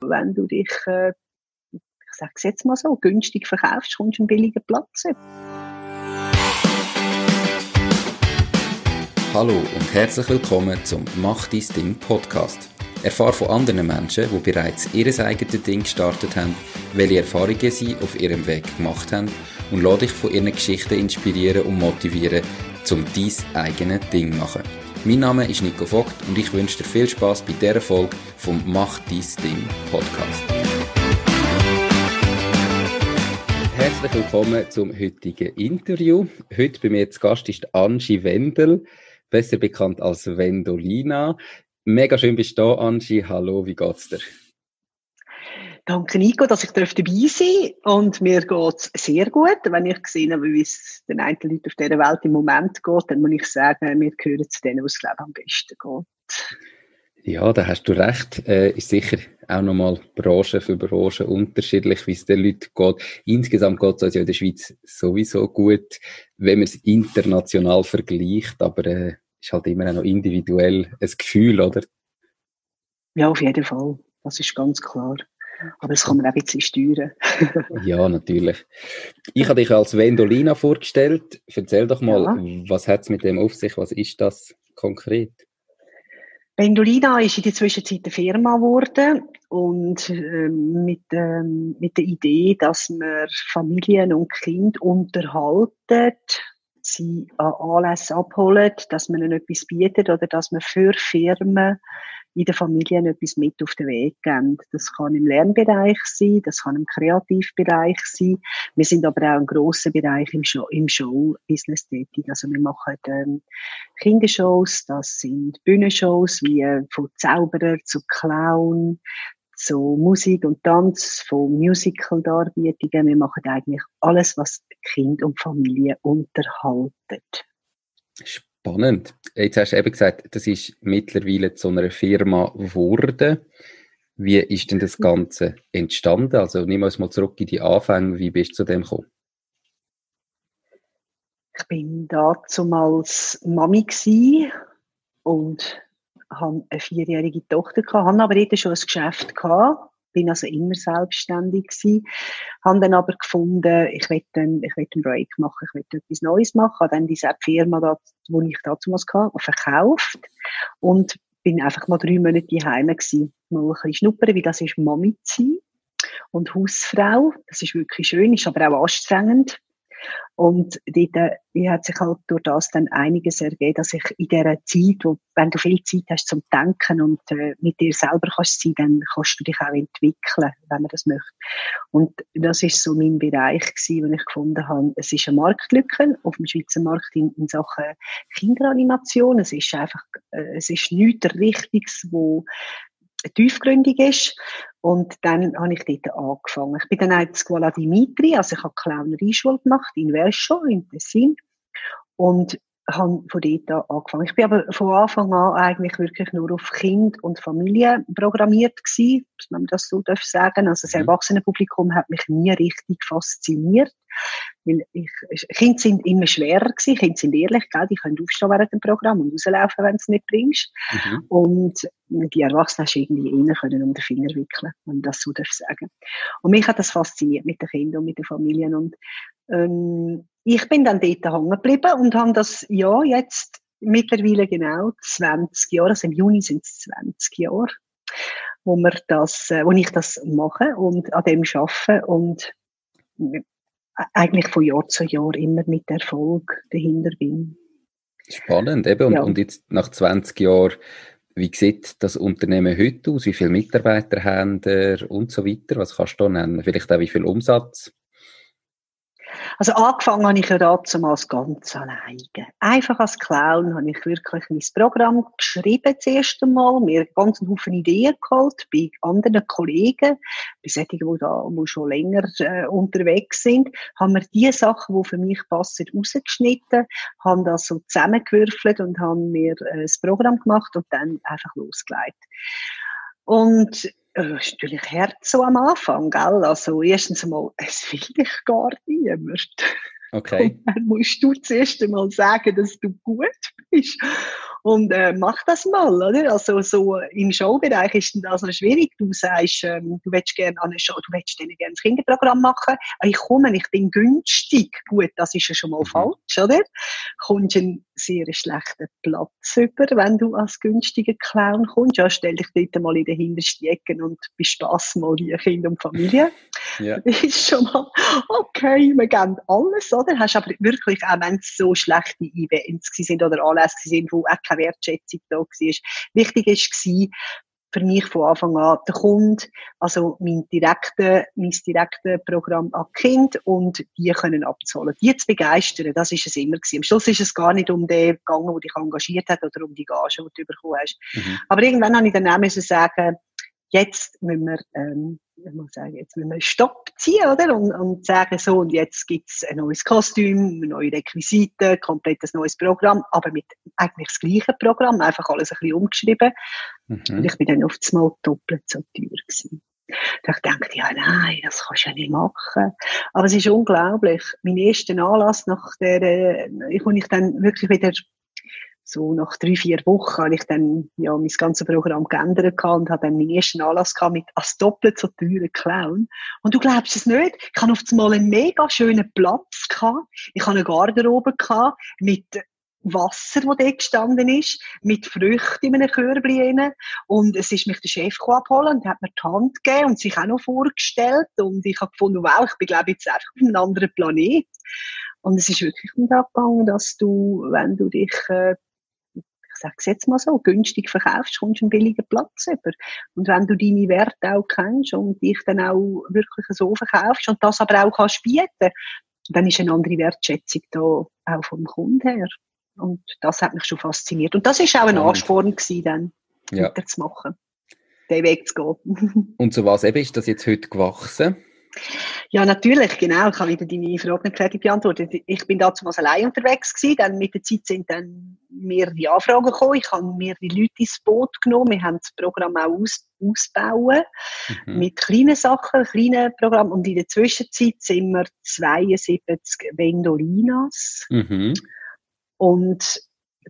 wenn du dich, äh, ich sage es jetzt mal so, günstig verkaufst, kommst du einen billigen Platz. Hallo und herzlich willkommen zum Mach dein Ding Podcast. Erfahre von anderen Menschen, die bereits ihr eigenes Ding gestartet haben, welche Erfahrungen sie auf ihrem Weg gemacht haben und lade dich von ihren Geschichten inspirieren und motivieren, um dein eigenes Ding zu machen. Mein Name ist Nico Vogt und ich wünsche dir viel Spaß bei dieser Folge vom Mach dein Ding Podcast. Herzlich willkommen zum heutigen Interview. Heute bei mir zu Gast ist Angie Wendel, besser bekannt als Wendolina. Mega schön bist du da, Angie. Hallo, wie geht's dir? Danke, Nico, dass ich dabei sein darf. Und mir geht's sehr gut. Wenn ich gesehen habe, wie es den einen Leuten auf dieser Welt im Moment geht, dann muss ich sagen, wir gehören zu denen, was es am besten geht. Ja, da hast du recht. Äh, ist sicher auch nochmal Branche für Branche unterschiedlich, wie es den Leuten geht. Insgesamt geht es uns ja in der Schweiz sowieso gut, wenn man es international vergleicht, aber äh, ist halt immer noch individuell ein Gefühl, oder? Ja, auf jeden Fall. Das ist ganz klar. Aber das kann man auch ein bisschen steuern. ja, natürlich. Ich habe dich als Wendolina vorgestellt. Erzähl doch mal, ja. was hat es mit dem auf sich? Was ist das konkret? Wendolina ist in der Zwischenzeit eine Firma geworden und äh, mit, ähm, mit der Idee, dass man Familien und Kinder unterhalten, sie an Anlässen abholen, dass man ihnen etwas bietet oder dass man für Firmen in den Familien etwas mit auf den Weg geben. Das kann im Lernbereich sein, das kann im Kreativbereich sein. Wir sind aber auch im grossen Bereich im, Show, im Show-Business tätig. Also wir machen ähm, Kindershows, das sind Bühnenshows wie äh, von Zauberer zu Clown, zu Musik und Tanz, von Musical-Darbietungen. Wir machen eigentlich alles, was Kind und Familie unterhaltet. Spannend. Jetzt hast du eben gesagt, das ist mittlerweile zu einer Firma geworden. Wie ist denn das Ganze entstanden? Also nimm uns mal zurück in die Anfänge. Wie bist du zu dem gekommen? Ich bin damals Mami und hatte eine vierjährige Tochter gehabt, hatte aber dort schon ein Geschäft gehabt bin also immer selbstständig gewesen, habe dann aber gefunden, ich will ich will einen Break machen, ich will etwas Neues machen, habe dann diese Firma, da, wo ich damals hatte, verkauft und bin einfach mal drei Monate daheim gewesen, mal ein bisschen schnuppern, wie das ist Mami zu sein und Hausfrau, das ist wirklich schön, ist aber auch anstrengend, und dort wie hat sich halt durch das dann einiges ergeben, dass ich in dieser Zeit, wo, wenn du viel Zeit hast zum Denken und äh, mit dir selber kannst sein, dann kannst du dich auch entwickeln, wenn man das möchte. Und das ist so mein Bereich gewesen, wo ich gefunden habe, es ist eine Marktlücke auf dem Schweizer Markt in, in Sachen Kinderanimation. Es ist einfach, äh, es ist nichts Richtiges, wo tiefgründig ist. Und dann habe ich dort angefangen. Ich bin dann auch in Scuola Dimitri, also ich habe Clownerie-Schule gemacht in Vescio, in Tessin. Und habe von dort an angefangen. Ich bin aber von Anfang an eigentlich wirklich nur auf Kind und Familie programmiert gewesen, wenn man das so darf sagen. Also das mhm. Erwachsenenpublikum hat mich nie richtig fasziniert. Weil ich, Kinder sind immer schwerer gewesen. Kinder sind ehrlich, gell? die können aufstehen während dem Programm und rauslaufen, wenn du es nicht bringst. Mhm. Und die Erwachsenen hast irgendwie innen können um den Finger wickeln, wenn man das so darf sagen. Und mich hat das fasziniert mit den Kindern und mit den Familien und ähm, ich bin dann dort hängen geblieben und habe das ja jetzt mittlerweile genau 20 Jahre, also im Juni sind es 20 Jahre, wo, wir das, äh, wo ich das mache und an dem arbeite und eigentlich von Jahr zu Jahr immer mit Erfolg dahinter bin. Spannend, eben. Und, ja. und jetzt nach 20 Jahren, wie sieht das Unternehmen heute aus? Wie viele Mitarbeiter haben ihr und so weiter? Was kannst du da nennen? Vielleicht auch wie viel Umsatz? Also angefangen habe ich ja damals ganz alleine. Einfach als Clown habe ich wirklich mein Programm geschrieben das erste Mal, mir ganz einen Haufen Ideen geholt bei anderen Kollegen, bei solchen, die, da, die schon länger äh, unterwegs sind, haben wir die Sachen, die für mich passen, rausgeschnitten, haben das so zusammengewürfelt und haben mir äh, das Programm gemacht und dann einfach losgelegt. Und das äh, ist natürlich hart so am Anfang, gell? Also, erstens einmal, es will dich gar niemand. Okay. Und dann musst du zuerst einmal sagen, dass du gut bist. und äh, mach das mal, oder? Also so im Showbereich ist das noch schwierig. Du sagst, ähm, du willst gerne an eine Show, du willst gerne ein Kinderprogramm machen. Ich komme, ich bin günstig. Gut, das ist ja schon mal mhm. falsch, oder? Kommst einen sehr schlechten Platz über, wenn du als günstiger Clown kommst. Ja, stell dich dort mal in den hintersten Ecken und bespass mal die Kinder und Familie. Ja. Das ist schon mal, okay, wir geben alles, oder? Hast aber wirklich, auch wenn es so schlechte Events sind oder Anlässe sind, wo auch keine Wertschätzung da war, wichtig war, für mich von Anfang an der Kunde, also mein direktes mein direkte Programm an Kind und die können abzahlen. Die zu begeistern, das ist es immer gewesen. Am Schluss ist es gar nicht um den gegangen, der dich engagiert hat oder um die Gage, die du bekommen hast. Mhm. Aber irgendwann habe ich dann auch müssen sagen, jetzt müssen wir, ähm, ich muss sagen, jetzt müssen wir Stopp ziehen, oder? Und, und sagen so, und jetzt gibt's ein neues Kostüm, neue Requisiten, komplettes neues Programm, aber mit eigentlich das gleiche Programm, einfach alles ein bisschen umgeschrieben. Mhm. Und ich bin dann auf das Mal doppelt so teuer gewesen. Da ich dachte, ja, nein, das kannst du ja nicht machen. Aber es ist unglaublich. Mein erster Anlass nach der, äh, ich, wo ich dann wirklich wieder so nach drei, vier Wochen habe ich dann ja mein ganzes Programm geändert und habe dann meinen ersten Anlass gehabt mit als doppelt so teuren Clown. Und du glaubst es nicht, ich hatte auf einmal einen mega schönen Platz gehabt. Ich hatte eine Garderobe gehabt mit Wasser, wo dort gestanden ist, mit Früchten in einem Körbchen Und es ist mich der Chef abholen und hat mir die Hand gegeben und sich auch noch vorgestellt. Und ich habe gefunden, wow, ich bin, glaube ich, jetzt einfach auf einem anderen Planet. Und es ist wirklich nicht abgegangen, dass du, wenn du dich äh, ich sage es jetzt mal so, günstig verkaufst, kommst du einen billigen Platz über. Und wenn du deine Werte auch kennst und dich dann auch wirklich so verkaufst und das aber auch kannst bieten, dann ist eine andere Wertschätzung da auch vom Kunden her. Und das hat mich schon fasziniert. Und das ist auch ein Ansporn gewesen, dann ja. weiterzumachen, den Weg zu gehen. und so was eben ist das jetzt heute gewachsen? Ja, natürlich, genau. Ich habe wieder deine Frage nicht fertig beantwortet. Ich bin damals allein unterwegs gewesen. Dann mit der Zeit sind dann mehrere Anfragen gekommen. Ich habe mehrere Leute ins Boot genommen. Wir haben das Programm auch aus, ausbauen. Mhm. Mit kleinen Sachen, kleinen Programmen. Und in der Zwischenzeit sind wir 72 Vendolinas. Mhm. Und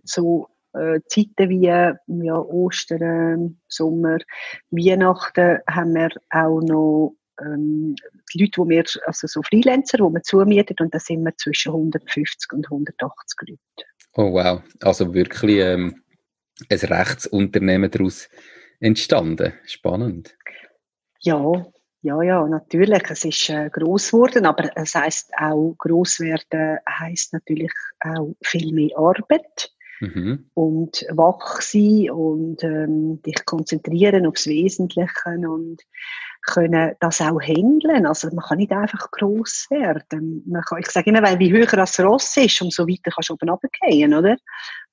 so äh, Zeiten wie ja, Ostern, Sommer, Weihnachten haben wir auch noch ähm, die Leute, die wir, also so Freelancer, die man zumietet, und da sind wir zwischen 150 und 180 Leute. Oh wow, also wirklich ähm, ein Rechtsunternehmen daraus entstanden. Spannend. Ja, ja, ja, natürlich. Es ist äh, gross geworden, aber es heißt auch, gross werden heißt natürlich auch viel mehr Arbeit. Mhm. Und wach sein und ähm, dich konzentrieren aufs Wesentliche und können das auch handeln. Also man kann nicht einfach gross werden. Man kann, ich sage immer, weil wie höher das Ross ist, umso weiter kannst du oben runtergehen, oder?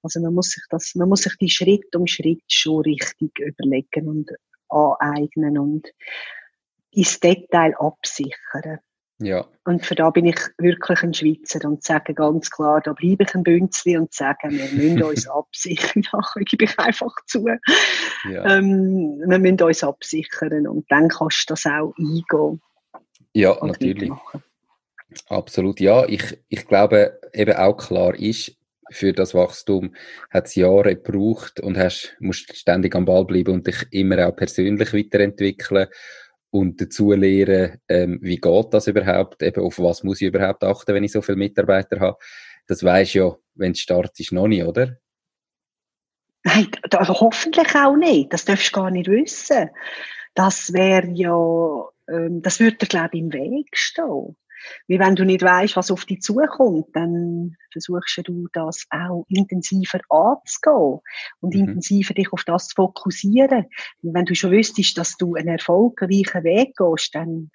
Also man muss sich das, man muss sich die Schritt um Schritt schon richtig überlegen und aneignen und ins Detail absichern. Ja. Und für da bin ich wirklich ein Schweizer und sage ganz klar, da bleibe ich ein Bünzli und sage, wir müssen uns absichern. Da gebe ich einfach zu. Ja. Ähm, wir müssen uns absichern und dann kannst du das auch eingehen. Ja, natürlich. Absolut, ja. Ich, ich glaube, eben auch klar ist, für das Wachstum hat es Jahre gebraucht und hast, musst ständig am Ball bleiben und dich immer auch persönlich weiterentwickeln und dazu lernen, ähm, wie geht das überhaupt, eben auf was muss ich überhaupt achten, wenn ich so viele Mitarbeiter habe. Das weisst ja, wenn du startest, noch nicht, oder? Nein, da, hoffentlich auch nicht. Das darfst du gar nicht wissen. Das wäre ja, ähm, das würde dir, glaube ich, im Weg stehen. Wie wenn du nicht weißt, was auf dich zukommt, dann versuchst du das auch intensiver anzugehen und mhm. intensiver dich auf das zu fokussieren. Und wenn du schon wüsstest, dass du einen erfolgreichen Weg gehst, dann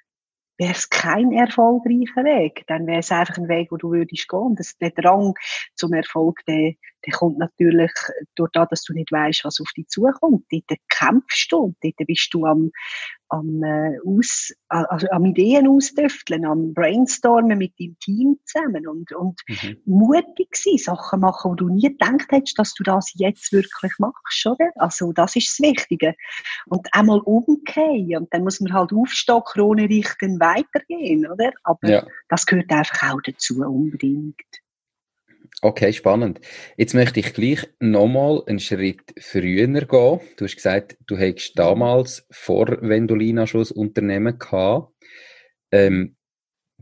wäre es kein erfolgreicher Weg. Dann wäre es einfach ein Weg, wo du würdest gehen. Das, der Drang zum Erfolg, der, der kommt natürlich durch das, dass du nicht weißt, was auf dich zukommt. Dort kämpfst du, dort bist du am, am, äh, aus, also am Ideen ausdüfteln, am Brainstormen mit deinem Team zusammen und, und mhm. mutig sein, Sachen machen, wo du nie gedacht hättest, dass du das jetzt wirklich machst, oder? Also, das ist das Wichtige. Und einmal umkehren und dann muss man halt aufstehen, Krone richten, weitergehen, oder? Aber ja. das gehört einfach auch dazu, unbedingt. Okay, spannend. Jetzt möchte ich gleich nochmal einen Schritt früher gehen. Du hast gesagt, du hättest damals vor Vendolina schon ein Unternehmen gehabt. Ähm,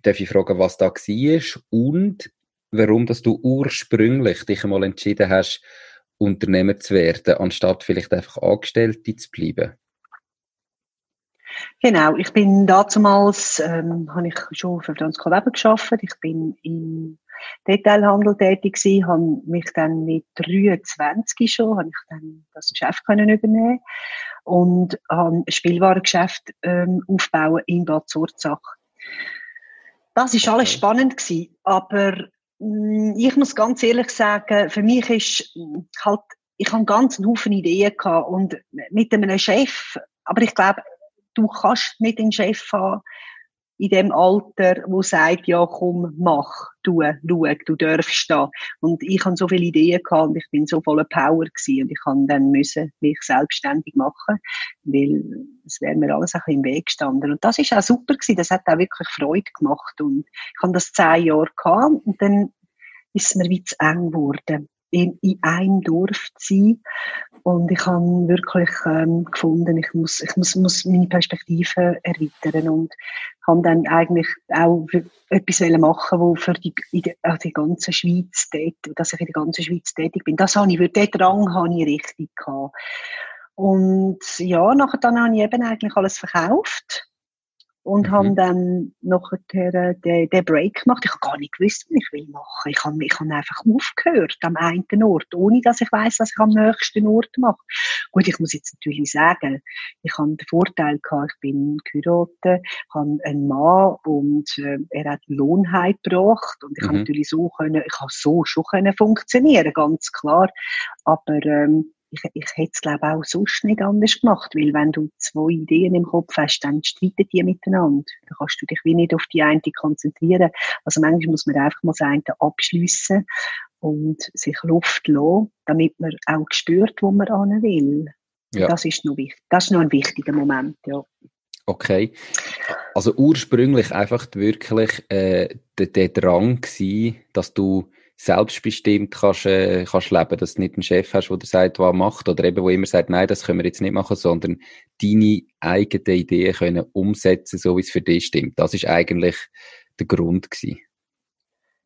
darf ich fragen, was da war und warum dass du ursprünglich dich einmal entschieden hast, Unternehmer zu werden, anstatt vielleicht einfach Angestellte zu bleiben? Genau, ich bin damals, ähm, habe ich schon für Franz Weber geschafft. Ich bin im Detailhandel tätig gewesen, habe mich dann mit 23 schon, habe ich dann das Geschäft können übernehmen und habe ein Spielwarengeschäft ähm, aufbauen in Bad Zurzach. Das ist alles spannend gewesen, aber mh, mm, ich muss ganz ehrlich sagen, für mich ist mm, halt, ich habe ganz einen Haufen Ideen gehabt und mit einem Chef, aber ich glaube, du kannst nicht einen Chef haben in dem Alter, wo sagt, ja komm, mach, tu, schau, du darfst da. Und ich habe so viele Ideen gehabt und ich bin so voller Power gewesen und ich habe dann müssen mich selbstständig machen, weil es wäre mir alles ein bisschen im Weg gestanden. Und das ist auch super gewesen, das hat auch wirklich Freude gemacht und ich habe das zehn Jahre gehabt und dann ist es mir wie zu eng geworden in, in einem Dorf zu sein. Und ich habe wirklich ähm, gefunden, ich muss, ich muss, muss meine Perspektive erweitern und habe dann eigentlich auch etwas machen wo für die, in die, also die ganze Schweiz tätig, dass ich in der ganzen Schweiz tätig bin. Das habe ich, weil den Drang habe ich richtig gehabt. Und ja, nachher dann habe ich eben eigentlich alles verkauft und mhm. haben dann nachher den, den Break gemacht. Ich habe gar nicht gewusst, was ich will machen. Ich habe, ich habe einfach aufgehört am einen Ort, ohne dass ich weiß, was ich am nächsten Ort mache. Gut, ich muss jetzt natürlich sagen, ich habe den Vorteil gehabt, ich bin geheiratet, habe einen Mann und äh, er hat Lohnheit gebracht und ich mhm. habe natürlich so können, ich habe so schon können funktionieren, ganz klar. Aber ähm, ich, ich hätte es, glaube auch sonst nicht anders gemacht, weil wenn du zwei Ideen im Kopf hast, dann streiten die miteinander. Da kannst du dich wie nicht auf die eine konzentrieren. Also manchmal muss man einfach mal das eine abschliessen und sich Luft lassen, damit man auch spürt, wo man hin will. Ja. Das ist noch wichtig. Das ist noch ein wichtiger Moment, ja. Okay. Also ursprünglich einfach wirklich äh, der, der Drang gewesen, dass du selbstbestimmt kannst, äh, kannst leben, dass du nicht einen Chef hast, der sagt, was macht, oder eben, wo immer sagt, nein, das können wir jetzt nicht machen, sondern deine eigenen Ideen können umsetzen, so wie es für dich stimmt. Das ist eigentlich der Grund gewesen.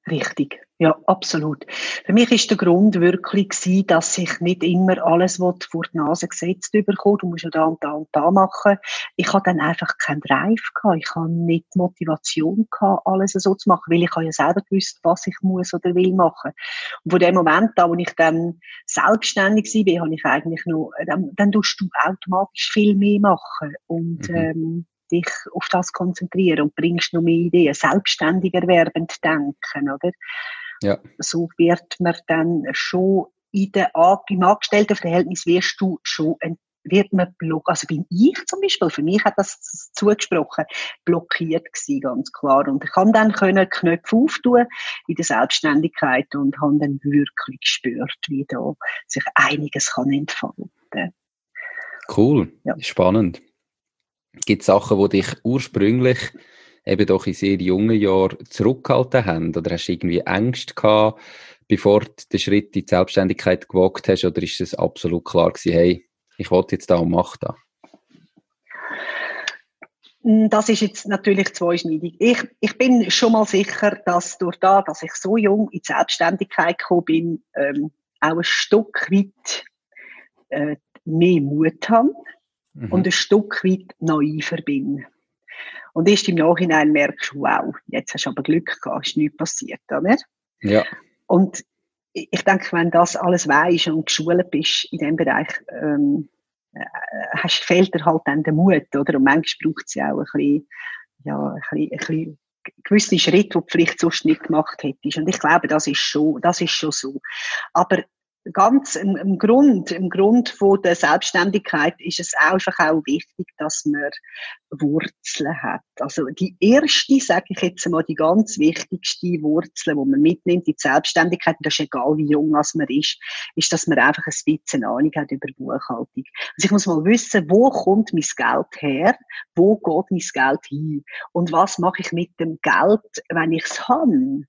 Richtig, ja, absolut. Für mich ist der Grund wirklich gewesen, dass ich nicht immer alles, was vor die Nase gesetzt bekomme, du musst ja da und da und da machen. Ich hatte dann einfach keinen Drive gehabt. Ich hatte nicht die Motivation gehabt, alles so zu machen, weil ich ja selber gewusst, was ich muss oder will machen. Und von dem Moment an, wo ich dann selbstständig war, habe ich eigentlich noch, dann, dann tust du automatisch viel mehr machen. Und, mhm. ähm, dich auf das konzentrieren und bringst noch mehr Ideen, selbstständig erwerbend denken, oder? Ja. So wird man dann schon in der, im Angestelltenverhältnis wirst du schon wird man blockiert, also bin ich zum Beispiel, für mich hat das zugesprochen, blockiert gewesen, ganz klar. Und ich kann dann können Knöpfe auftun in der Selbstständigkeit und habe dann wirklich gespürt, wie da sich einiges kann entfalten. Cool, ja. spannend. Gibt es Sachen, die dich ursprünglich eben doch in sehr jungen Jahren zurückgehalten haben? Oder hast du irgendwie Ängste gehabt, bevor du den Schritt in die Selbstständigkeit gewagt hast? Oder ist es absolut klar gewesen, hey, ich wollte jetzt da und mach da? Hm, das ist jetzt natürlich zweischneidig. Ich, ich bin schon mal sicher, dass durch da, dass ich so jung in die Selbstständigkeit gekommen bin, ähm, auch ein Stück weit äh, mehr Mut habe mhm. und ein Stück weit naiver bin. Und erst im Nachhinein merkst du, wow, jetzt hast du aber Glück gehabt, ist nichts passiert, oder? Ja. Und ich denke, wenn das alles weisst und geschult bist in diesem Bereich, ähm, äh, hast, fehlt dir halt dann der Mut, oder? Und manchmal braucht es ja auch ein bisschen, ja, ein bisschen, ein bisschen gewisse Schritte, die du vielleicht sonst nicht gemacht hättest. Und ich glaube, das ist schon, das ist schon so. Aber ganz im, im, Grund, im Grund von der Selbstständigkeit ist es einfach auch wichtig, dass man Wurzeln hat. Also die erste, sage ich jetzt mal, die ganz wichtigste Wurzel, die man mitnimmt in die Selbstständigkeit, das ist egal, wie jung man ist, ist, dass man einfach ein bisschen Ahnung hat über Buchhaltung. Also ich muss mal wissen, wo kommt mein Geld her, wo geht mein Geld hin und was mache ich mit dem Geld, wenn ich es habe.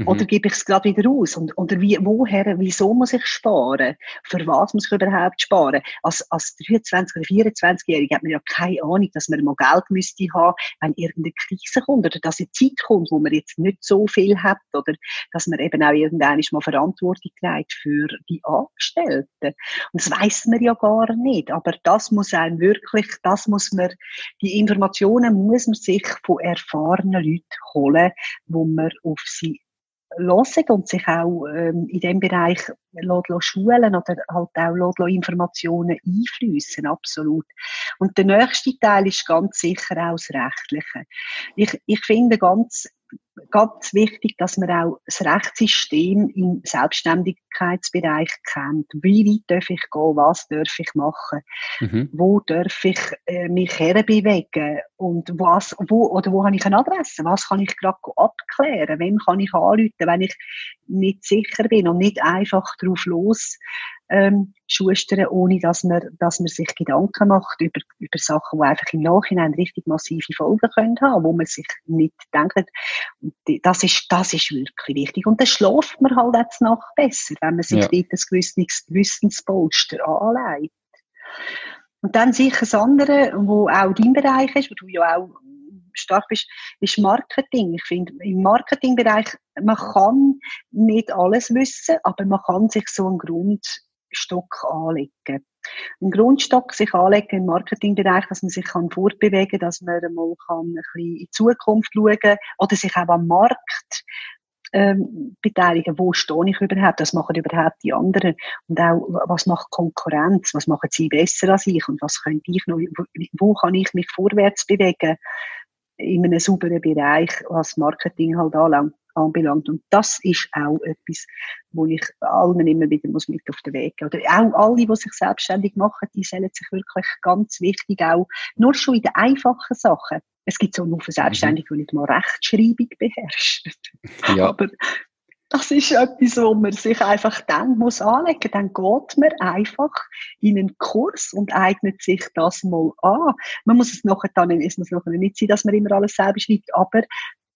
Mhm. Oder gebe ich es gerade wieder aus? Und, oder wie, woher, wieso muss ich sparen? Für was muss ich überhaupt sparen? Als, als 23- oder 24-Jährige hat man ja keine Ahnung, dass man mal Geld müsste haben, wenn irgendeine Krise kommt oder dass eine Zeit kommt, wo man jetzt nicht so viel hat oder dass man eben auch irgendwann mal Verantwortung trägt für die Angestellten. Und das weiß man ja gar nicht. Aber das muss einem wirklich, das muss man, die Informationen muss man sich von erfahrenen Leuten holen, wo man auf sie hören und sich auch ähm, in dem Bereich schulen oder halt auch Informationen einfließen, absolut. Und der nächste Teil ist ganz sicher auch das Rechtliche. Ich, ich finde ganz ganz wichtig, dass man auch das Rechtssystem im Selbstständigkeitsbereich kennt. Wie weit darf ich gehen? Was darf ich machen? Mhm. Wo darf ich äh, mich herbewegen? Und was, wo, oder wo habe ich eine Adresse? Was kann ich gerade abklären? Wem kann ich anrufen, wenn ich nicht sicher bin und nicht einfach drauf los ähm, schustern, ohne dass man, dass man sich Gedanken macht über, über Sachen, die einfach im Nachhinein richtig massive Folgen können haben, wo man sich nicht denkt. Das ist, das ist wirklich wichtig. Und dann schläft man halt jetzt noch besser, wenn man sich ja. dort ein gewisses Wissenspolster anlegt. Und dann sicher das andere, wo auch dein Bereich ist, wo du ja auch stark bist, ist Marketing. Ich finde, im Marketingbereich, man kann nicht alles wissen, aber man kann sich so einen Grundstock anlegen. Ein Grundstock sich anlegen im Marketingbereich, dass man sich kann fortbewegen kann, dass man mal kann ein bisschen in die Zukunft schauen kann oder sich auch am Markt ähm, beteiligen. Wo stehe ich überhaupt? Was machen überhaupt die anderen? Und auch, was macht Konkurrenz? Was machen sie besser als ich? Und was könnte ich noch, wo kann ich mich vorwärts bewegen? In einem sauberen Bereich, was Marketing halt anlangt anbelangt. Und das ist auch etwas, wo ich allen immer wieder muss mit auf den Weg gehen. Oder auch alle, die sich selbstständig machen, die sollen sich wirklich ganz wichtig auch, nur schon in den einfachen Sachen. Es gibt so einen Haufen Selbstständige, die nicht mal Rechtschreibung beherrschen. Ja. Aber das ist etwas, wo man sich einfach dann muss anlegen. Dann geht man einfach in einen Kurs und eignet sich das mal an. Man muss es nachher dann, es muss nachher nicht sein, dass man immer alles selber schreibt, aber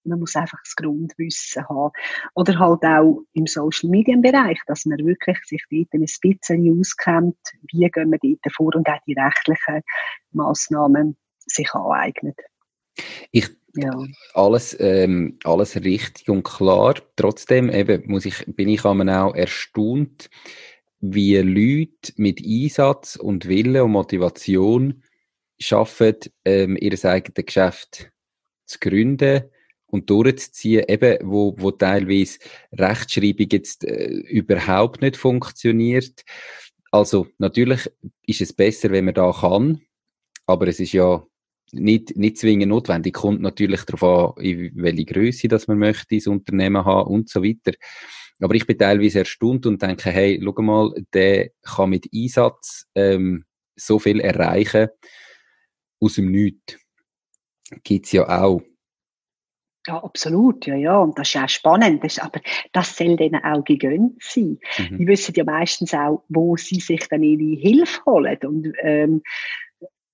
man muss einfach das Grundwissen haben. Oder halt auch im Social Media Bereich, dass man wirklich sich dort ein bisschen auskennt, wie gehen wir dort vor und auch die rechtlichen Massnahmen sich aneignet. Ich ja. alles, ähm, alles richtig und klar. Trotzdem eben muss ich, bin ich auch erstaunt, wie Leute mit Einsatz und Wille und Motivation schaffen, ähm, ihr eigenes Geschäft zu gründen und durchzuziehen, eben, wo, wo teilweise Rechtschreibung jetzt äh, überhaupt nicht funktioniert. Also natürlich ist es besser, wenn man da kann, aber es ist ja nicht, nicht zwingend notwendig. Kommt natürlich darauf an, in welche Größe dass man möchte, das Unternehmen haben und so weiter. Aber ich bin teilweise erstaunt und denke, hey, schau mal, der kann mit Einsatz ähm, so viel erreichen aus dem Nichts. Gibt's ja auch. Ja, absolut, ja, ja. Und das ist auch spannend. Das ist, aber das soll denen auch gegönnt sein. Mhm. Die wissen ja meistens auch, wo sie sich dann ihre Hilfe holen und ähm,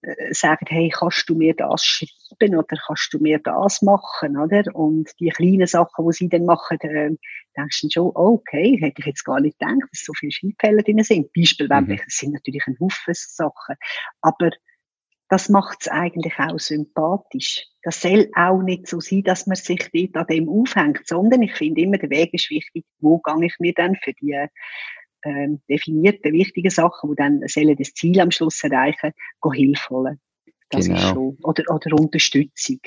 äh, sagen, hey, kannst du mir das schreiben oder kannst du mir das machen, oder? Und die kleinen Sachen, die sie dann machen, äh, denkst du schon, okay, hätte ich jetzt gar nicht gedacht, dass so viele Schreibfehler drin sind. Beispiel, mhm. sind natürlich ein Haufen Sachen. Aber das macht es eigentlich auch sympathisch. Das soll auch nicht so sein, dass man sich dort an dem aufhängt, sondern ich finde immer, der Weg ist wichtig. Wo gehe ich mir dann für die äh, definierten, wichtigen Sachen, die dann sollen das Ziel am Schluss erreichen, Hilfe holen. Das genau. ist schon, oder, oder Unterstützung.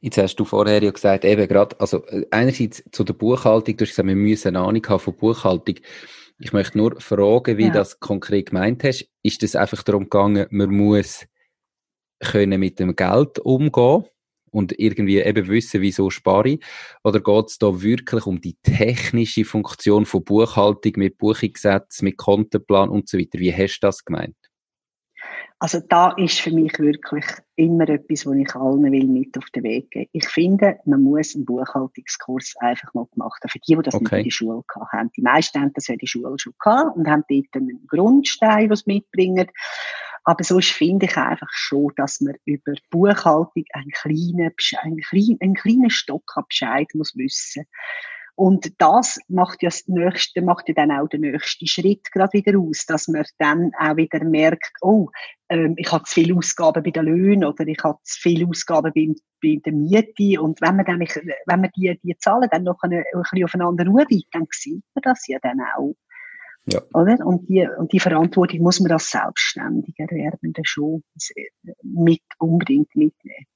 Jetzt hast du vorher ja gesagt, eben gerade, also äh, einerseits zu der Buchhaltung, du hast gesagt, wir müssen eine Ahnung haben von Buchhaltung. Ich möchte nur fragen, wie ja. das konkret gemeint hast. Ist das einfach darum gegangen, man muss können mit dem Geld umgehen und irgendwie eben wissen, wieso spare ich? Oder geht es da wirklich um die technische Funktion von Buchhaltung mit Buchungsgesetz, mit Kontenplan und so weiter? Wie hast du das gemeint? Also da ist für mich wirklich immer etwas, was ich allen will mit auf den Weg geben. Ich finde, man muss einen Buchhaltungskurs einfach mal gemacht haben. Für die, die das okay. nicht in der Schule haben. Die meisten haben das in der Schule schon gehabt und haben dort einen Grundstein, was mitbringen. Aber sonst finde ich einfach schon, dass man über Buchhaltung einen kleinen, einen kleinen, einen kleinen Stock an Bescheid muss wissen. Und das macht ja das nächste, macht ja dann auch den nächsten Schritt gerade wieder aus, dass man dann auch wieder merkt, oh, ähm, ich habe zu viele Ausgaben bei den Löhnen oder ich habe zu viele Ausgaben bei, bei der Miete. Und wenn man dann, wenn man die, die Zahlen dann noch ein, ein bisschen aufeinander ruht, dann sieht man das ja dann auch. Ja. Oder? Und, die, und die Verantwortung muss man als selbstständiger Erwerbender schon mit unbedingt mitnehmen.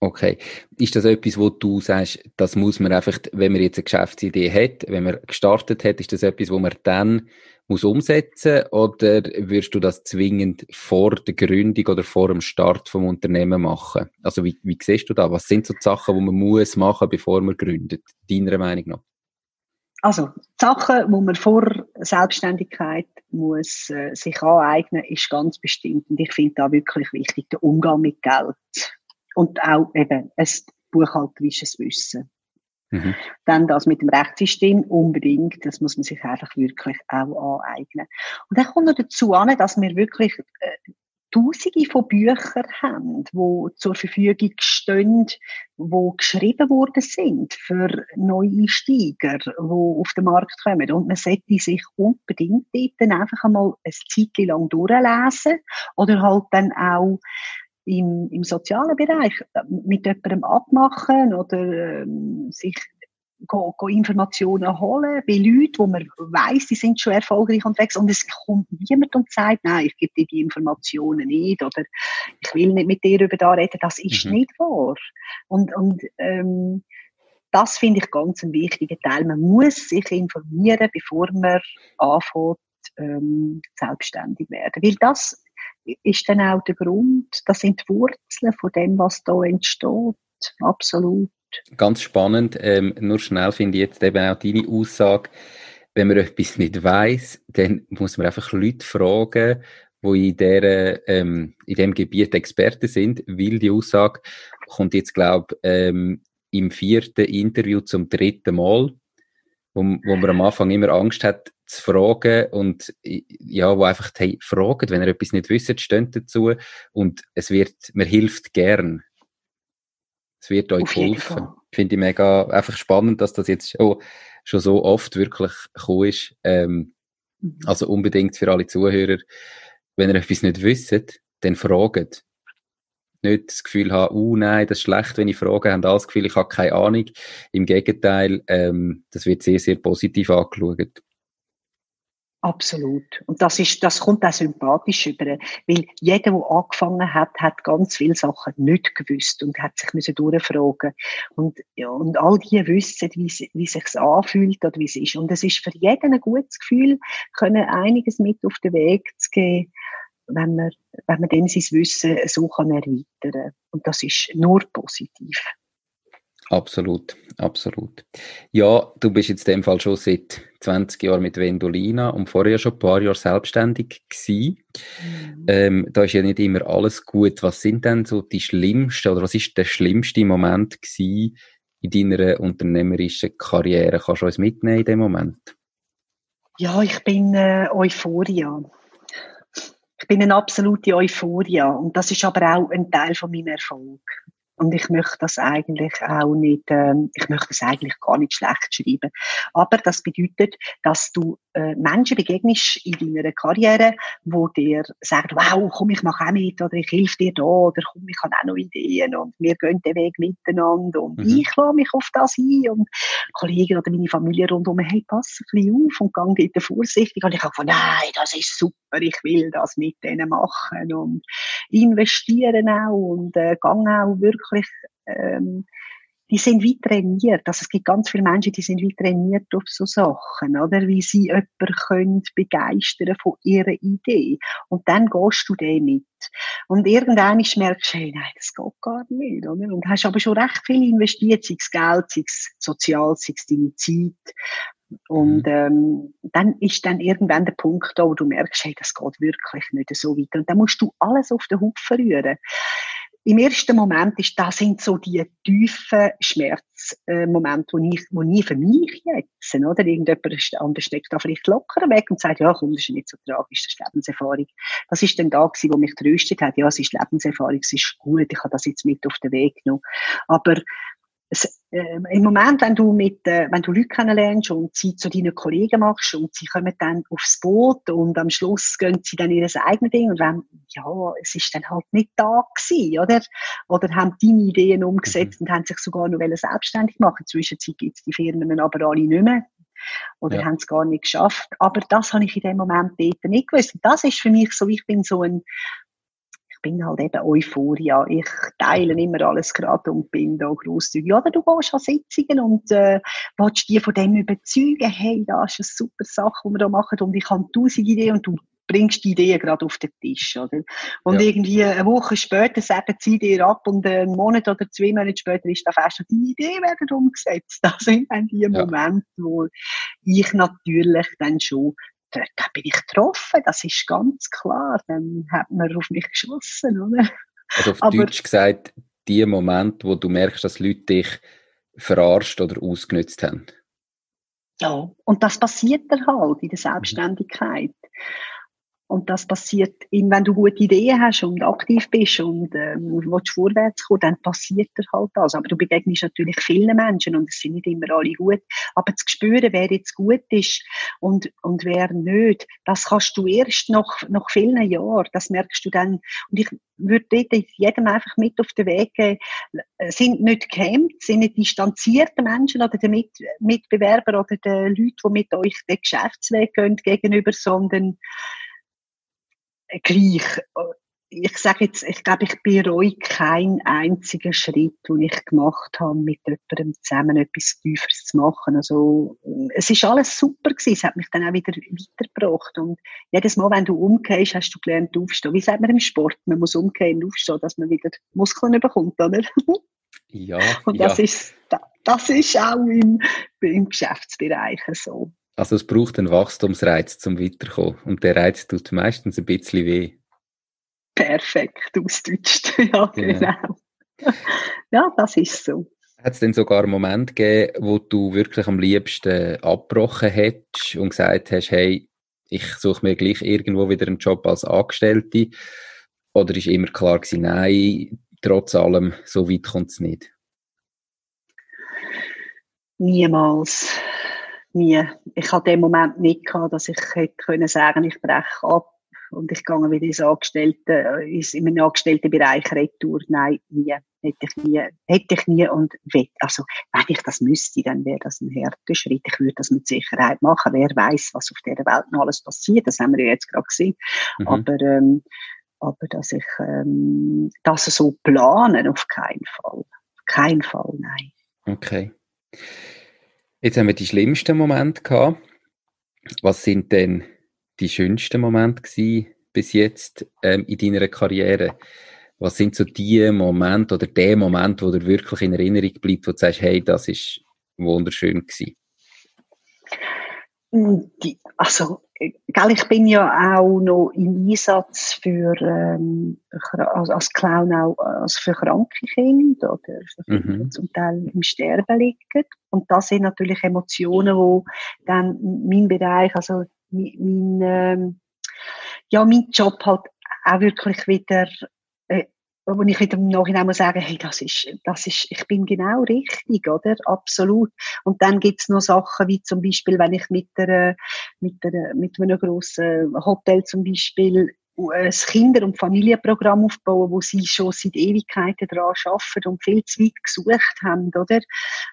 Okay. Ist das etwas, wo du sagst, das muss man einfach, wenn man jetzt eine Geschäftsidee hat, wenn man gestartet hat, ist das etwas, wo man dann muss umsetzen oder würdest du das zwingend vor der Gründung oder vor dem Start vom Unternehmen machen? Also wie, wie siehst du da? Was sind so die Sachen, die man muss machen, bevor man gründet, deiner Meinung nach? Also, die Sachen, die man vor Selbstständigkeit muss, äh, sich aneignen, ist ganz bestimmt. Und ich finde da wirklich wichtig, der Umgang mit Geld. Und auch eben ein buchhalterisches Wissen. Mhm. Dann das mit dem Rechtssystem unbedingt, das muss man sich einfach wirklich auch aneignen. Und dann kommt noch dazu an, dass wir wirklich äh, Tausende von Büchern haben, die zur Verfügung stehen, die geschrieben worden sind für Neueinsteiger, die auf den Markt kommen. Und man sollte sich unbedingt dort einfach einmal ein Zeit lang durchlesen oder halt dann auch im, im sozialen Bereich mit jemandem abmachen oder ähm, sich go, go Informationen holen bei Leuten, wo man weiß, die sind schon erfolgreich unterwegs und es kommt niemand und sagt, nein, ich gebe dir die Informationen nicht oder ich will nicht mit dir über da reden, das ist mhm. nicht wahr. Und, und ähm, das finde ich ganz ein wichtiger Teil. Man muss sich informieren, bevor man anfängt, ähm, selbstständig werden. Weil das ist dann auch der Grund, das sind die Wurzeln von dem, was da entsteht. Absolut. Ganz spannend. Ähm, nur schnell finde ich jetzt eben auch deine Aussage. Wenn man etwas nicht weiß, dann muss man einfach Leute fragen, die in, der, ähm, in dem Gebiet Experten sind, weil die Aussage kommt jetzt, glaube ich, ähm, im vierten Interview zum dritten Mal, wo, wo man am Anfang immer Angst hat, zu fragen und ja, wo einfach hey, fragt, wenn ihr etwas nicht wisst, steht dazu und es wird, man hilft gern. Es wird euch geholfen. Finde ich mega einfach spannend, dass das jetzt schon, schon so oft wirklich gekommen ist. Ähm, mhm. Also unbedingt für alle Zuhörer, wenn ihr etwas nicht wisst, dann fragt. Nicht das Gefühl haben, uh, nein, das ist schlecht, wenn ich frage, haben das Gefühl, ich habe keine Ahnung. Im Gegenteil, ähm, das wird sehr, sehr positiv angeschaut. Absolut. Und das ist, das kommt auch sympathisch über, weil jeder, der angefangen hat, hat ganz viele Sachen nicht gewusst und hat sich müssen durchfragen. Und, ja, und all die wissen, wie, wie sich's anfühlt oder wie es ist. Und es ist für jeden ein gutes Gefühl, können einiges mit auf den Weg zu gehen, wenn man, wenn man dann sein Wissen so kann erweitern. Und das ist nur positiv. Absolut, absolut. Ja, du bist jetzt in dem Fall schon seit 20 Jahren mit Vendolina und vorher schon ein paar Jahre selbstständig gewesen. Mhm. Ähm, da ist ja nicht immer alles gut. Was sind denn so die schlimmsten oder was ist der schlimmste Moment gewesen in deiner unternehmerischen Karriere? Kannst du uns mitnehmen in dem Moment? Ja, ich bin äh, Euphoria. Ich bin eine absolute Euphoria und das ist aber auch ein Teil von meinem Erfolg. Und ich möchte das eigentlich auch nicht, ähm, ich möchte das eigentlich gar nicht schlecht schreiben. Aber das bedeutet, dass du Menschen begegnest in deiner Karriere, wo dir sagen, wow, komm, ich mache auch mit, oder ich helfe dir da, oder komm, ich habe auch noch Ideen, und wir gehen den Weg miteinander, und mhm. ich lasse mich auf das ein, und Kollegen oder meine Familie rundherum, hey, pass ein bisschen auf, und geh dort vorsichtig, und ich habe gesagt, nein, das ist super, ich will das mit denen machen, und investieren auch, und äh, gang auch wirklich wirklich, ähm, die sind wie trainiert. Also es gibt ganz viele Menschen, die sind wie trainiert auf so Sachen, oder? Wie sie jemanden können begeistern von ihrer Idee. Und dann gehst du dem mit. Und irgendwann merkst du, hey, nein, das geht gar nicht, oder? Und hast aber schon recht viel investiert, sei es Geld, sei es sozial, sei es deine Zeit. Und mhm. ähm, dann ist dann irgendwann der Punkt da, wo du merkst, hey, das geht wirklich nicht so weiter. Und dann musst du alles auf den Haufen rühren im ersten Moment ist, das sind so die tiefen Schmerzmomente, äh, wo ich, wo ich für mich jetzt, oder? Irgendjemand anders steckt da vielleicht locker weg und sagt, ja, komm, das ist nicht so tragisch, das ist Lebenserfahrung. Das ist dann da gewesen, wo mich tröstet hat, ja, es ist Lebenserfahrung, es ist gut, ich habe das jetzt mit auf den Weg genommen. Aber es, äh, im Moment, wenn du mit, äh, wenn du Leute kennenlernst und sie zu deinen Kollegen machst und sie kommen dann aufs Boot und am Schluss gehen sie dann ihr eigenes Ding und wenn, ja, es ist dann halt nicht da gewesen, oder? Oder haben deine Ideen umgesetzt mhm. und haben sich sogar noch selbstständig machen. Zwischenzeit gibt es die Firmen aber alle nicht mehr. Oder ja. haben es gar nicht geschafft. Aber das habe ich in dem Moment dort nicht gewusst. Und das ist für mich so, ich bin so ein ich bin halt eben Euphoria. Ich teile immer alles gerade und bin da grosszügig. Oder du gehst an Sitzungen und äh, willst die von dem überzeugen, hey, das ist eine super Sache, die wir da machen und ich habe tausend Ideen und du bringst die Ideen gerade auf den Tisch, oder? Und ja. irgendwie eine Woche später sagen sie dir ab und einen Monat oder zwei Monate später ist da fest und die Ideen werden umgesetzt. Das sind dann die ja. Momente, wo ich natürlich dann schon dort bin ich getroffen, das ist ganz klar. Dann hat man auf mich geschossen, oder? Also auf Aber, Deutsch gesagt, die Momente, wo du merkst, dass Leute dich verarscht oder ausgenutzt haben. Ja, und das passiert dann halt in der mhm. Und das passiert, wenn du gute Ideen hast und aktiv bist und ähm, willst vorwärts kommen, dann passiert das halt das. Aber du begegnest natürlich vielen Menschen und es sind nicht immer alle gut. Aber zu spüren, wer jetzt gut ist und, und wer nicht, das kannst du erst nach, nach vielen Jahren. Das merkst du dann. Und ich würde jedem einfach mit auf den Weg geben, sind nicht gehemmt, sind nicht distanzierte Menschen oder die mit Mitbewerber oder die Leute, die mit euch den Geschäftsweg gehen gegenüber, sondern gleich. Ich sage jetzt, ich glaube, ich bereue keinen einzigen Schritt, den ich gemacht habe, mit jemandem zusammen etwas Tieferes zu machen. Also, es ist alles super gewesen. Es hat mich dann auch wieder weitergebracht. Und jedes Mal, wenn du umgehst, hast du gelernt aufstehen. Wie sagt man im Sport? Man muss umgehen und aufstehen, dass man wieder Muskeln bekommt, oder? Ja. Und das ja. ist, das ist auch im, im Geschäftsbereich so. Also es braucht einen Wachstumsreiz zum Weiterkommen. Und der Reiz tut meistens ein bisschen weh. Perfekt ausgedeutscht. ja, genau. ja, das ist so. Hat es denn sogar einen Moment gegeben, wo du wirklich am liebsten abgebrochen hättest und gesagt hast, hey, ich suche mir gleich irgendwo wieder einen Job als Angestellte? Oder ist immer klar gewesen, nein, trotz allem, so weit kommt es nicht? Niemals nie. Ich hatte den Moment nicht gehabt, dass ich hätte können sagen, ich breche ab und ich gehe wieder ins Angestellte, äh, in meinen Angestelltenbereich retour. Nein, nie. Hätte ich nie, hätte ich nie und will. Also, wenn ich das müsste, dann wäre das ein härter Schritt. Ich würde das mit Sicherheit machen. Wer weiß, was auf dieser Welt noch alles passiert. Das haben wir ja jetzt gerade gesehen. Mhm. Aber, ähm, aber dass ich ähm, das so planen, auf keinen Fall. Auf keinen Fall, nein. Okay. Jetzt haben wir die schlimmsten Momente gehabt. Was sind denn die schönsten Momente bis jetzt ähm, in deiner Karriere? Was sind so die Momente oder der Moment, wo dir wirklich in Erinnerung bleibt, wo du sagst, hey, das ist wunderschön gewesen? Die, also, gell, ich bin ja auch noch im Einsatz für, ähm, als, als Clown auch also für kranke Kinder oder für Kinder, mhm. zum Teil im Sterben liegen. Und das sind natürlich Emotionen, wo dann mein Bereich, also mein, mein ähm, ja, mein Job halt auch wirklich wieder wo ich wieder im Nachhinein muss sagen, hey, das ist, das ist, ich bin genau richtig, oder? Absolut. Und dann gibt's noch Sachen, wie zum Beispiel, wenn ich mit der, mit der, mit einem grossen Hotel zum Beispiel ein Kinder- und Familienprogramm aufbauen, wo sie schon seit Ewigkeiten daran arbeiten und viel zu weit gesucht haben, oder?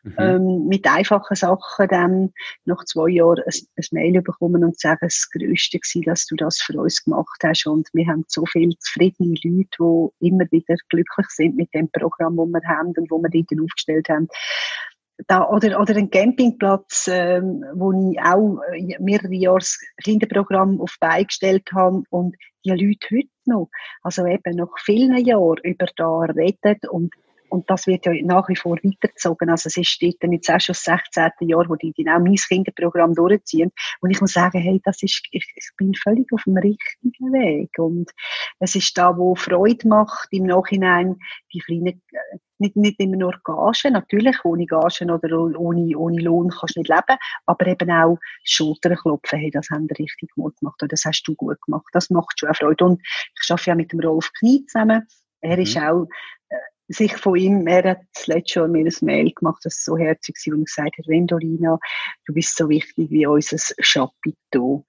Mhm. Ähm, mit einfachen Sachen dann nach zwei Jahren ein, ein Mail bekommen und sagen, das Größte war, dass du das für uns gemacht hast und wir haben so viele zufriedene Leute, die immer wieder glücklich sind mit dem Programm, das wir haben und wo wir dort aufgestellt haben da, oder, oder ein Campingplatz, ähm, wo ich auch äh, mehrere Jahre das Kinderprogramm auf beigestellt habe und die Leute heute noch, also eben nach vielen Jahren über da reden und und das wird ja nach wie vor weitergezogen. Also es ist dort jetzt auch schon das 16. Jahr, wo die genau mein Kinderprogramm durchziehen. Und ich muss sagen, hey, das ist, ich, ich bin völlig auf dem richtigen Weg. Und es ist da, wo Freude macht, im Nachhinein die kleinen, nicht, nicht immer nur Gagen, natürlich, ohne Gagen oder ohne, ohne Lohn kannst du nicht leben, aber eben auch Schultern klopfen, hey, das haben wir richtig gut gemacht, oder das hast du gut gemacht. Das macht schon auch Freude. Und ich arbeite ja mit dem Rolf Knie zusammen. Er mhm. ist auch sich von ihm, er hat letztes Jahr mir ein Mail gemacht, das so herzig war, er gesagt hat, Vendolina, du bist so wichtig wie unser Chapiteau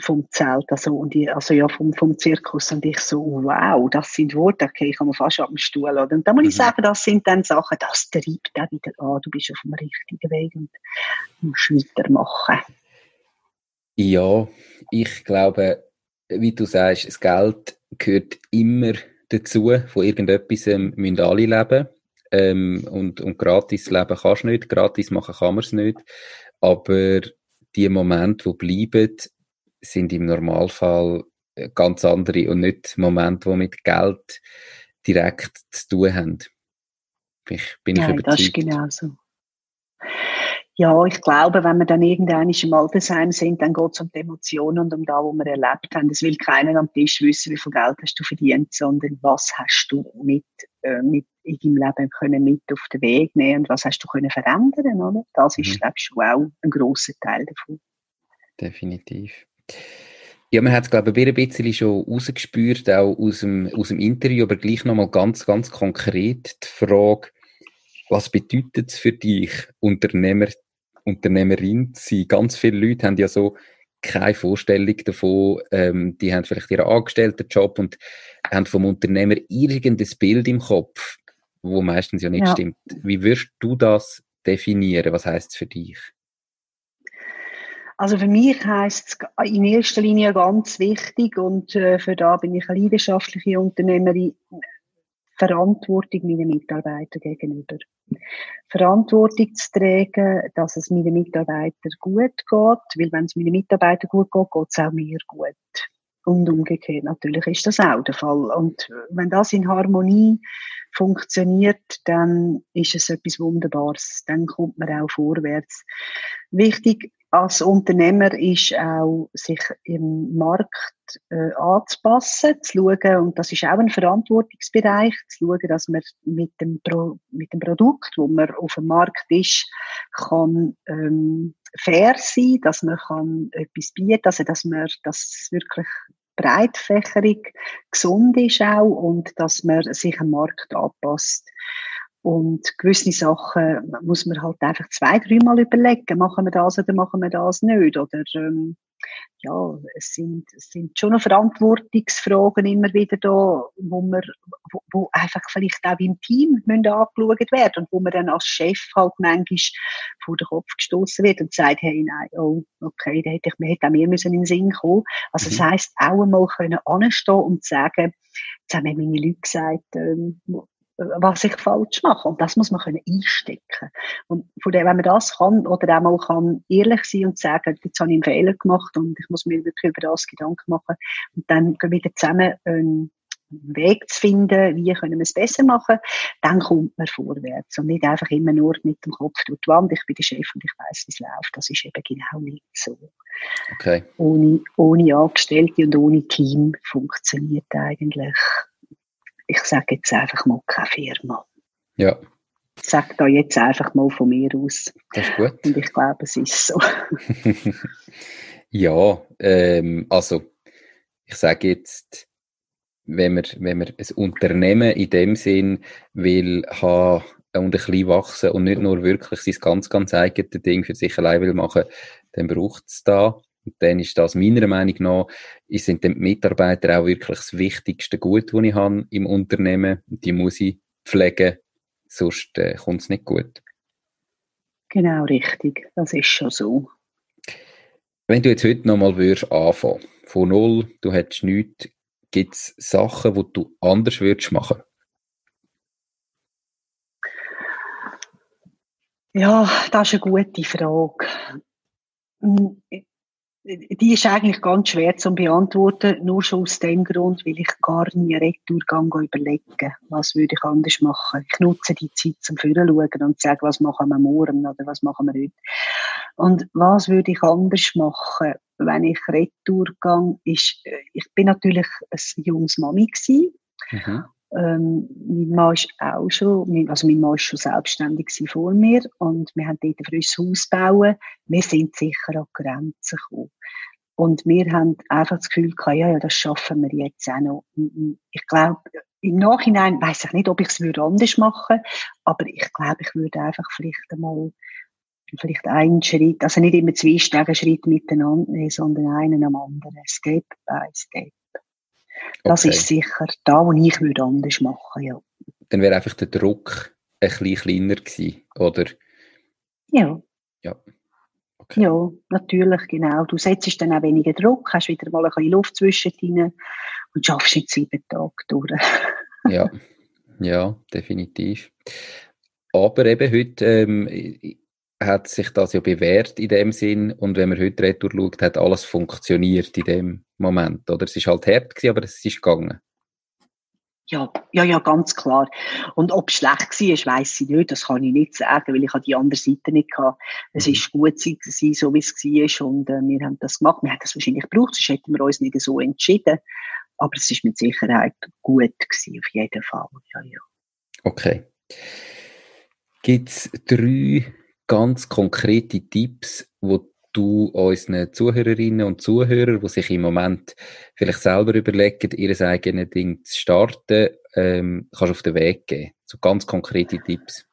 vom Zelt, also, und ich, also ja, vom, vom Zirkus. Und ich so, wow, das sind Worte, okay, ich komme fast ab dem Stuhl. Oder? Und da muss mhm. ich sagen, das sind dann Sachen, das treibt auch wieder an, du bist auf dem richtigen Weg und musst weitermachen. Ja, ich glaube, wie du sagst, das Geld gehört immer dazu. Von irgendetwas ähm, müssen alle leben. Ähm, und, und gratis leben kannst du nicht, gratis machen kann man es nicht. Aber die Momente, die bleiben, sind im Normalfall äh, ganz andere und nicht Momente, die mit Geld direkt zu tun haben. Ich bin ich überzeugt. das ist genau so. Ja, ich glaube, wenn wir dann irgendwann im Altersheim sind, dann geht es um die Emotionen und um das, was wir erlebt haben. Es will keiner am Tisch wissen, wie viel Geld hast du verdient, sondern was hast du mit, äh, mit in deinem Leben können mit auf den Weg nehmen und was hast du können verändern, oder? Das ist, mhm. glaube ich, schon auch ein grosser Teil davon. Definitiv. Ja, man hat es, glaube ich, ein bisschen schon rausgespürt, auch aus dem, aus dem Interview, aber gleich nochmal ganz, ganz konkret die Frage, was bedeutet es für dich, Unternehmer Unternehmerin zu sein. Ganz viele Leute haben ja so keine Vorstellung davon. Ähm, die haben vielleicht ihren Angestelltenjob und haben vom Unternehmer irgendein Bild im Kopf, wo meistens ja nicht ja. stimmt. Wie würdest du das definieren? Was heißt es für dich? Also für mich heißt es in erster Linie ganz wichtig und äh, für da bin ich eine leidenschaftliche Unternehmerin, Verantwortung meinen Mitarbeitern gegenüber. Verantwortung zu tragen, dass es meinen Mitarbeitern gut geht, weil wenn es meinen Mitarbeitern gut geht, geht es auch mir gut. Und umgekehrt natürlich ist das auch der Fall. Und wenn das in Harmonie funktioniert, dann ist es etwas Wunderbares. Dann kommt man auch vorwärts. Wichtig als Unternehmer ist auch, sich im Markt äh, anzupassen, zu schauen, und das ist auch ein Verantwortungsbereich, zu schauen, dass man mit dem, Pro, mit dem Produkt, wo man auf dem Markt ist, kann ähm, fair sein, dass man kann etwas bieten, also dass man das wirklich breitfächerig gesund ist auch und dass man sich am Markt anpasst. Und gewisse Sachen muss man halt einfach zwei, dreimal überlegen, machen wir das oder machen wir das nicht. Oder ähm, ja, es sind, es sind schon noch Verantwortungsfragen immer wieder da, wo, man, wo, wo einfach vielleicht auch im Team müssen angeschaut werden und wo man dann als Chef halt manchmal vor den Kopf gestoßen wird und sagt, hey, nein, oh, okay, da hätte ich, man hätte auch mehr müssen in den Sinn kommen. Also mhm. das heisst, auch einmal können anstehen und sagen, jetzt haben mir meine Leute gesagt, ähm, was ich falsch mache. Und das muss man können einstecken. Und von dem, wenn man das kann, oder auch mal kann ehrlich sein und sagen, jetzt habe ich einen Fehler gemacht und ich muss mir wirklich über das Gedanken machen. Und dann wieder zusammen einen Weg zu finden, wie können wir es besser machen, dann kommt man vorwärts. Und nicht einfach immer nur mit dem Kopf durch die Wand, ich bin der Chef und ich weiß, wie es läuft. Das ist eben genau nicht so. Okay. Ohne, ohne Angestellte und ohne Team funktioniert eigentlich ich sage jetzt einfach mal keine Firma. Ja. Ich sage da jetzt einfach mal von mir aus. Das ist gut. Und ich glaube, es ist so. ja, ähm, also ich sage jetzt, wenn man, wenn man ein Unternehmen in dem Sinn will haben und ein bisschen wachsen und nicht nur wirklich sein ganz, ganz eigenes Ding für sich allein will machen, dann braucht es da und dann ist das meiner Meinung nach, sind die Mitarbeiter auch wirklich das wichtigste Gut, das ich habe im Unternehmen. Und die muss ich pflegen, sonst äh, kommt es nicht gut. Genau, richtig. Das ist schon so. Wenn du jetzt heute nochmal würdest anfangen, von null, du hättest nichts, gibt es Sachen, die du anders würdest machen? Ja, das ist eine gute Frage. Die ist eigentlich ganz schwer zu beantworten, nur schon aus dem Grund, weil ich gar nie Retourgang überlege, was würde ich anders machen. Ich nutze die Zeit zum Führen und sage, was machen wir morgen oder was machen wir heute. Und was würde ich anders machen, wenn ich Retourgang ist, äh, ich bin natürlich ein junges Mami gewesen. Mhm. Ähm, mein Mann ist auch schon, also mein Mann ist schon selbstständig vor mir und wir haben dort ein frisches Haus bauen. Wir sind sicher an Grenzen gekommen. Und wir haben einfach das Gefühl gehabt, ja, ja, das schaffen wir jetzt auch noch. Ich glaube, im Nachhinein weiß ich nicht, ob ich es würde anders machen, aber ich glaube, ich würde einfach vielleicht einmal vielleicht einen Schritt, also nicht immer zwei Schritt miteinander nehmen, sondern einen am anderen, Step by Step. Das okay. ist sicher da, wo ich würde anders machen, ja. Dann wäre einfach der Druck ein bisschen kleiner gewesen, oder? Ja. Ja. Okay. Ja, natürlich, genau. Du setzt dann auch weniger Druck, hast wieder mal ein bisschen Luft zwischen rein und schaffst in sieben Tagen durch. ja, ja, definitiv. Aber eben heute ähm, hat sich das ja bewährt in dem Sinn und wenn man heute retour schaut, hat alles funktioniert in dem Moment, oder? Es ist halt hart gewesen, aber es ist gegangen. Ja, ja, ja, ganz klar. Und ob es schlecht war, weiss ich nicht. Das kann ich nicht sagen, weil ich die andere Seite nicht hatte. Es mhm. ist gut gewesen, so wie es war. Und äh, wir haben das gemacht. Wir haben das wahrscheinlich gebraucht, sonst hätten wir uns nicht so entschieden. Aber es ist mit Sicherheit gut gewesen, auf jeden Fall. Ja, ja. Okay. Gibt es drei ganz konkrete Tipps, wo du unseren Zuhörerinnen und Zuhörern, die sich im Moment vielleicht selber überlegen, ihr eigenes Ding zu starten, ähm, kannst auf den Weg geben? So ganz konkrete Tipps.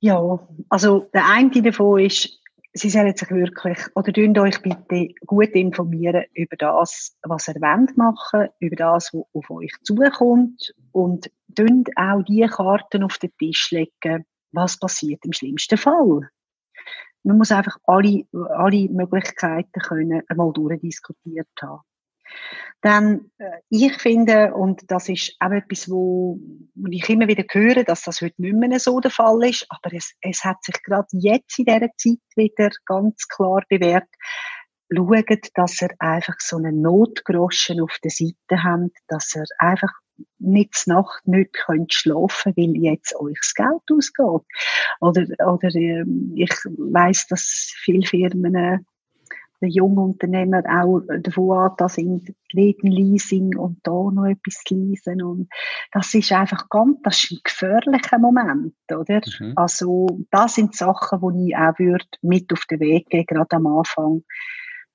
Ja, also der eine davon ist, Sie sollen sich wirklich, oder tun euch bitte gut informieren über das, was ihr wollt machen, über das, was auf euch zukommt und tun auch die Karten auf den Tisch legen, was passiert im schlimmsten Fall. Man muss einfach alle, alle Möglichkeiten können einmal durchdiskutiert haben. Dann, äh, ich finde, und das ist auch etwas, wo, ich immer wieder höre, dass das heute nicht mehr so der Fall ist, aber es, es hat sich gerade jetzt in dieser Zeit wieder ganz klar bewährt, schaut, dass er einfach so einen Notgroschen auf der Seite habt, dass er einfach nicht Nacht nicht könnt schlafen, weil jetzt euch das Geld ausgeht. Oder, oder äh, ich weiß, dass viele Firmen äh, der junge Unternehmer auch davon an, da sind Leasing und da noch etwas leasen und das ist einfach ganz, das ist ein gefährlicher Moment, oder? Mhm. Also, das sind Sachen, die ich auch würde mit auf den Weg gehen, gerade am Anfang,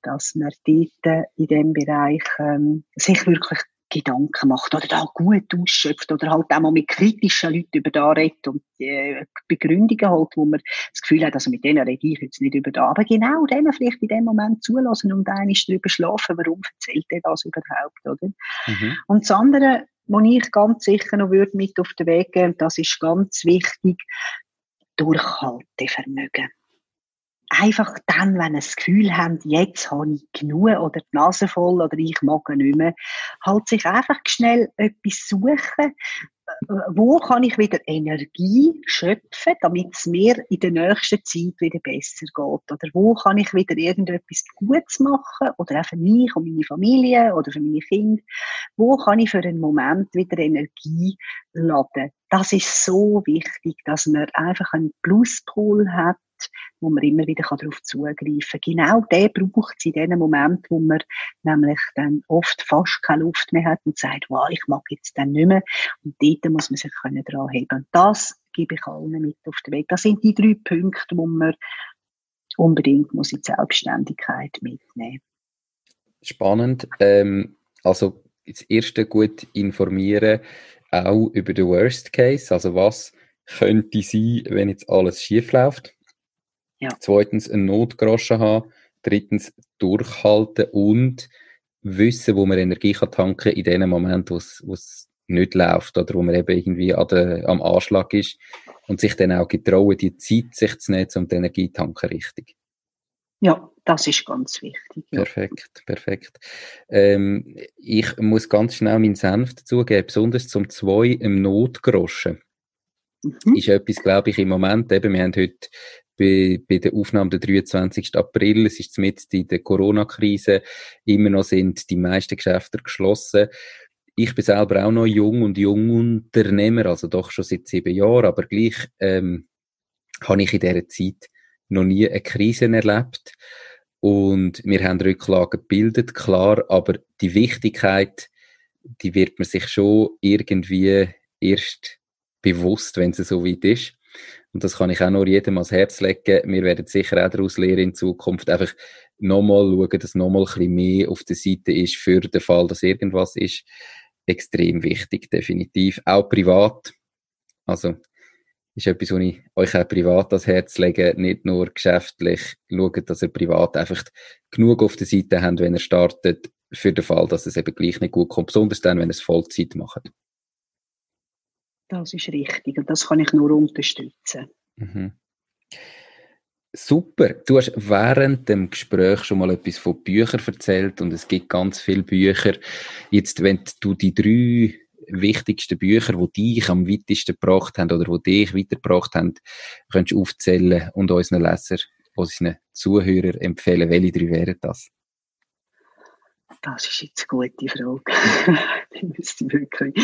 dass man dort in dem Bereich ähm, sich wirklich Gedanken macht oder da gut ausschöpft oder halt auch mal mit kritischen Leuten über da redet und äh, Begründungen halt, wo man das Gefühl hat, also mit denen rede ich jetzt nicht über da, aber genau denen vielleicht in dem Moment zulassen und einiges darüber schlafen, warum erzählt er das überhaupt, oder? Mhm. Und das andere, was ich ganz sicher noch würde mit auf den Weg geben, das ist ganz wichtig, Durchhaltevermögen einfach dann, wenn ihr das Gefühl habt, jetzt habe ich genug oder die Nase voll oder ich mag nicht mehr, halt sich einfach schnell etwas suchen, wo kann ich wieder Energie schöpfen, damit es mir in der nächsten Zeit wieder besser geht? Oder wo kann ich wieder irgendetwas Gutes machen? Oder auch für mich und meine Familie oder für meine Kinder? Wo kann ich für einen Moment wieder Energie laden? Das ist so wichtig, dass man einfach einen Pluspol hat, wo man immer wieder darauf zugreifen kann. Genau der braucht es in dem Moment, wo man nämlich dann oft fast keine Luft mehr hat und sagt, wow, ich mag jetzt dann nicht mehr. Und dort muss man sich können dran heben. Und das gebe ich allen mit auf den Weg. Das sind die drei Punkte, wo man unbedingt muss in die Selbstständigkeit mitnehmen. Spannend. Ähm, also das erste gut informieren, auch über den Worst Case. Also was könnte sein, wenn jetzt alles schief läuft? Ja. Zweitens ein Notgroschen haben. Drittens durchhalten und wissen, wo man Energie kann tanken in dem Moment, wo es nicht läuft oder wo man eben irgendwie an der, am Anschlag ist und sich dann auch getrauen, die Zeit sich zu nehmen, um die Energie tanken richtig. Ja, das ist ganz wichtig. Ja. Perfekt, perfekt. Ähm, ich muss ganz schnell meinen Senf dazugeben, besonders zum zwei im Notgroschen. Mhm. Ist etwas, glaube ich, im Moment, eben, wir haben heute bei, bei der Aufnahme der 23. April, es ist mit in der Corona-Krise, immer noch sind die meisten Geschäfte geschlossen. Ich bin selber auch noch jung und Jungunternehmer, also doch schon seit sieben Jahren, aber gleich ähm, habe ich in dieser Zeit noch nie eine Krise erlebt. Und wir haben Rücklagen gebildet, klar, aber die Wichtigkeit, die wird man sich schon irgendwie erst bewusst, wenn es so weit ist. Und das kann ich auch nur jedem ans Herz legen. Wir werden sicher auch daraus lernen in Zukunft, einfach nochmal schauen, dass nochmal ein bisschen mehr auf der Seite ist für den Fall, dass irgendwas ist. Extrem wichtig, definitiv. Auch privat. Also, ist etwas, was ich euch auch privat ans Herz lege, nicht nur geschäftlich. Schaut, dass ihr privat einfach genug auf der Seite habt, wenn ihr startet, für den Fall, dass es eben gleich nicht gut kommt. Besonders dann, wenn ihr es Vollzeit macht. Das ist richtig und das kann ich nur unterstützen. Mhm. Super. Du hast während dem Gespräch schon mal etwas von Büchern erzählt und es gibt ganz viele Bücher. Jetzt, wenn du die drei wichtigsten Bücher, die dich am weitesten gebracht haben oder die dich weitergebracht haben, könntest aufzählen und unseren Leser, unseren Zuhörern empfehlen. Welche drei wären das? Das ist jetzt eine gute Frage. ich müsste wirklich,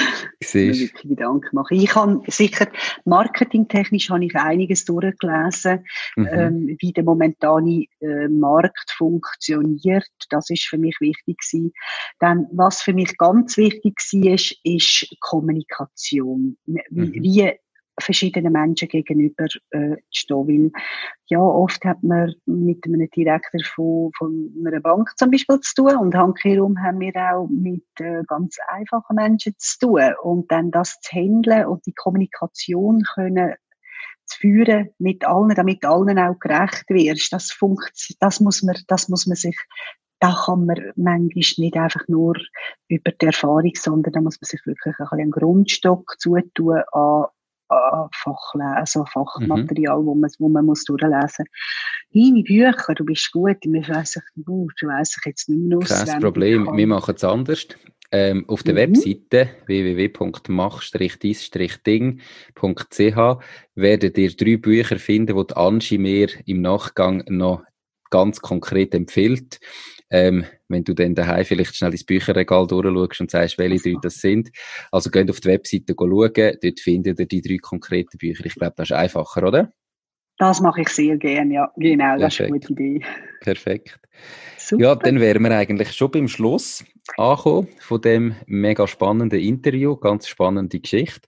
wirklich Gedanken machen. Ich habe sicher, marketingtechnisch habe ich einiges durchgelesen, mhm. ähm, wie der momentane äh, Markt funktioniert. Das ist für mich wichtig gewesen. Dann, was für mich ganz wichtig war, ist, ist Kommunikation. Wie, mhm. wie verschiedenen Menschen gegenüber äh, stehen. Weil, ja, oft hat man mit einem Direktor von, von einer Bank zum Beispiel zu tun und handkehrum haben wir auch mit äh, ganz einfachen Menschen zu tun. Und dann das zu handeln und die Kommunikation können zu führen mit allen, damit allen auch gerecht wirst, das funkt, das muss man, das muss man sich da kann man manchmal nicht einfach nur über die Erfahrung, sondern da muss man sich wirklich ein bisschen einen Grundstock zutun an Fachlesen, also Fachmaterial, mhm. wo man, wo man muss durchlesen muss. Deine Bücher, du bist gut, ich weiss ich, du weiss ich jetzt nicht mehr auswendig. Kein Problem, wir machen es anders. Ähm, auf der mhm. Webseite www.mach-dis-ding.ch werdet ihr drei Bücher finden, die Angie mir im Nachgang noch ganz konkret empfiehlt. Ähm, wenn du dann daheim vielleicht schnell ins Bücherregal durchschaust und sagst, welche drei das sind. Also geht auf die Webseite schauen, dort findet ihr die drei konkreten Bücher. Ich glaube, das ist einfacher, oder? Das mache ich sehr gerne, ja. Genau, Perfekt. das ist eine gute Idee. Perfekt. Super. Ja, dann wären wir eigentlich schon beim Schluss angekommen von dem mega spannenden Interview, ganz spannende Geschichte.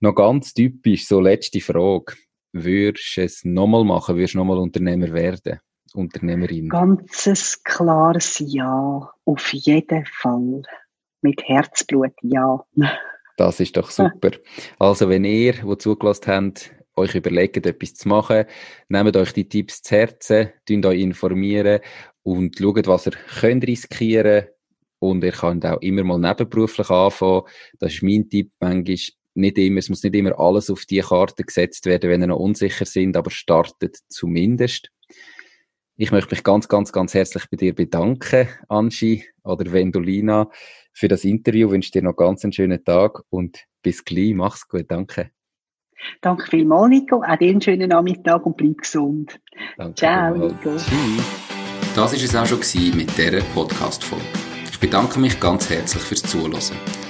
Noch ganz typisch, so letzte Frage. Würdest du es nochmal machen? Würdest du nochmal Unternehmer werden? Unternehmerin? Ganzes klares Ja, auf jeden Fall. Mit Herzblut, ja. Das ist doch super. Also, wenn ihr, die zugelassen habt, euch überlegt, etwas zu machen, nehmt euch die Tipps zu Herzen, euch informieren und schaut, was ihr könnt riskieren und ihr könnt auch immer mal nebenberuflich anfangen. Das ist mein Tipp. Manchmal nicht immer, es muss nicht immer alles auf die Karte gesetzt werden, wenn ihr noch unsicher sind, aber startet zumindest. Ich möchte mich ganz, ganz, ganz herzlich bei dir bedanken, Angie oder Wendolina, für das Interview. Ich wünsche dir noch ganz einen schönen Tag und bis gleich. Mach's gut. Danke. Danke vielmals, Nico. Auch dir einen schönen Nachmittag und bleib gesund. Danke Ciao, Nico. Tschüss. Das war es auch schon mit dieser Podcast-Folge. Ich bedanke mich ganz herzlich fürs Zuhören.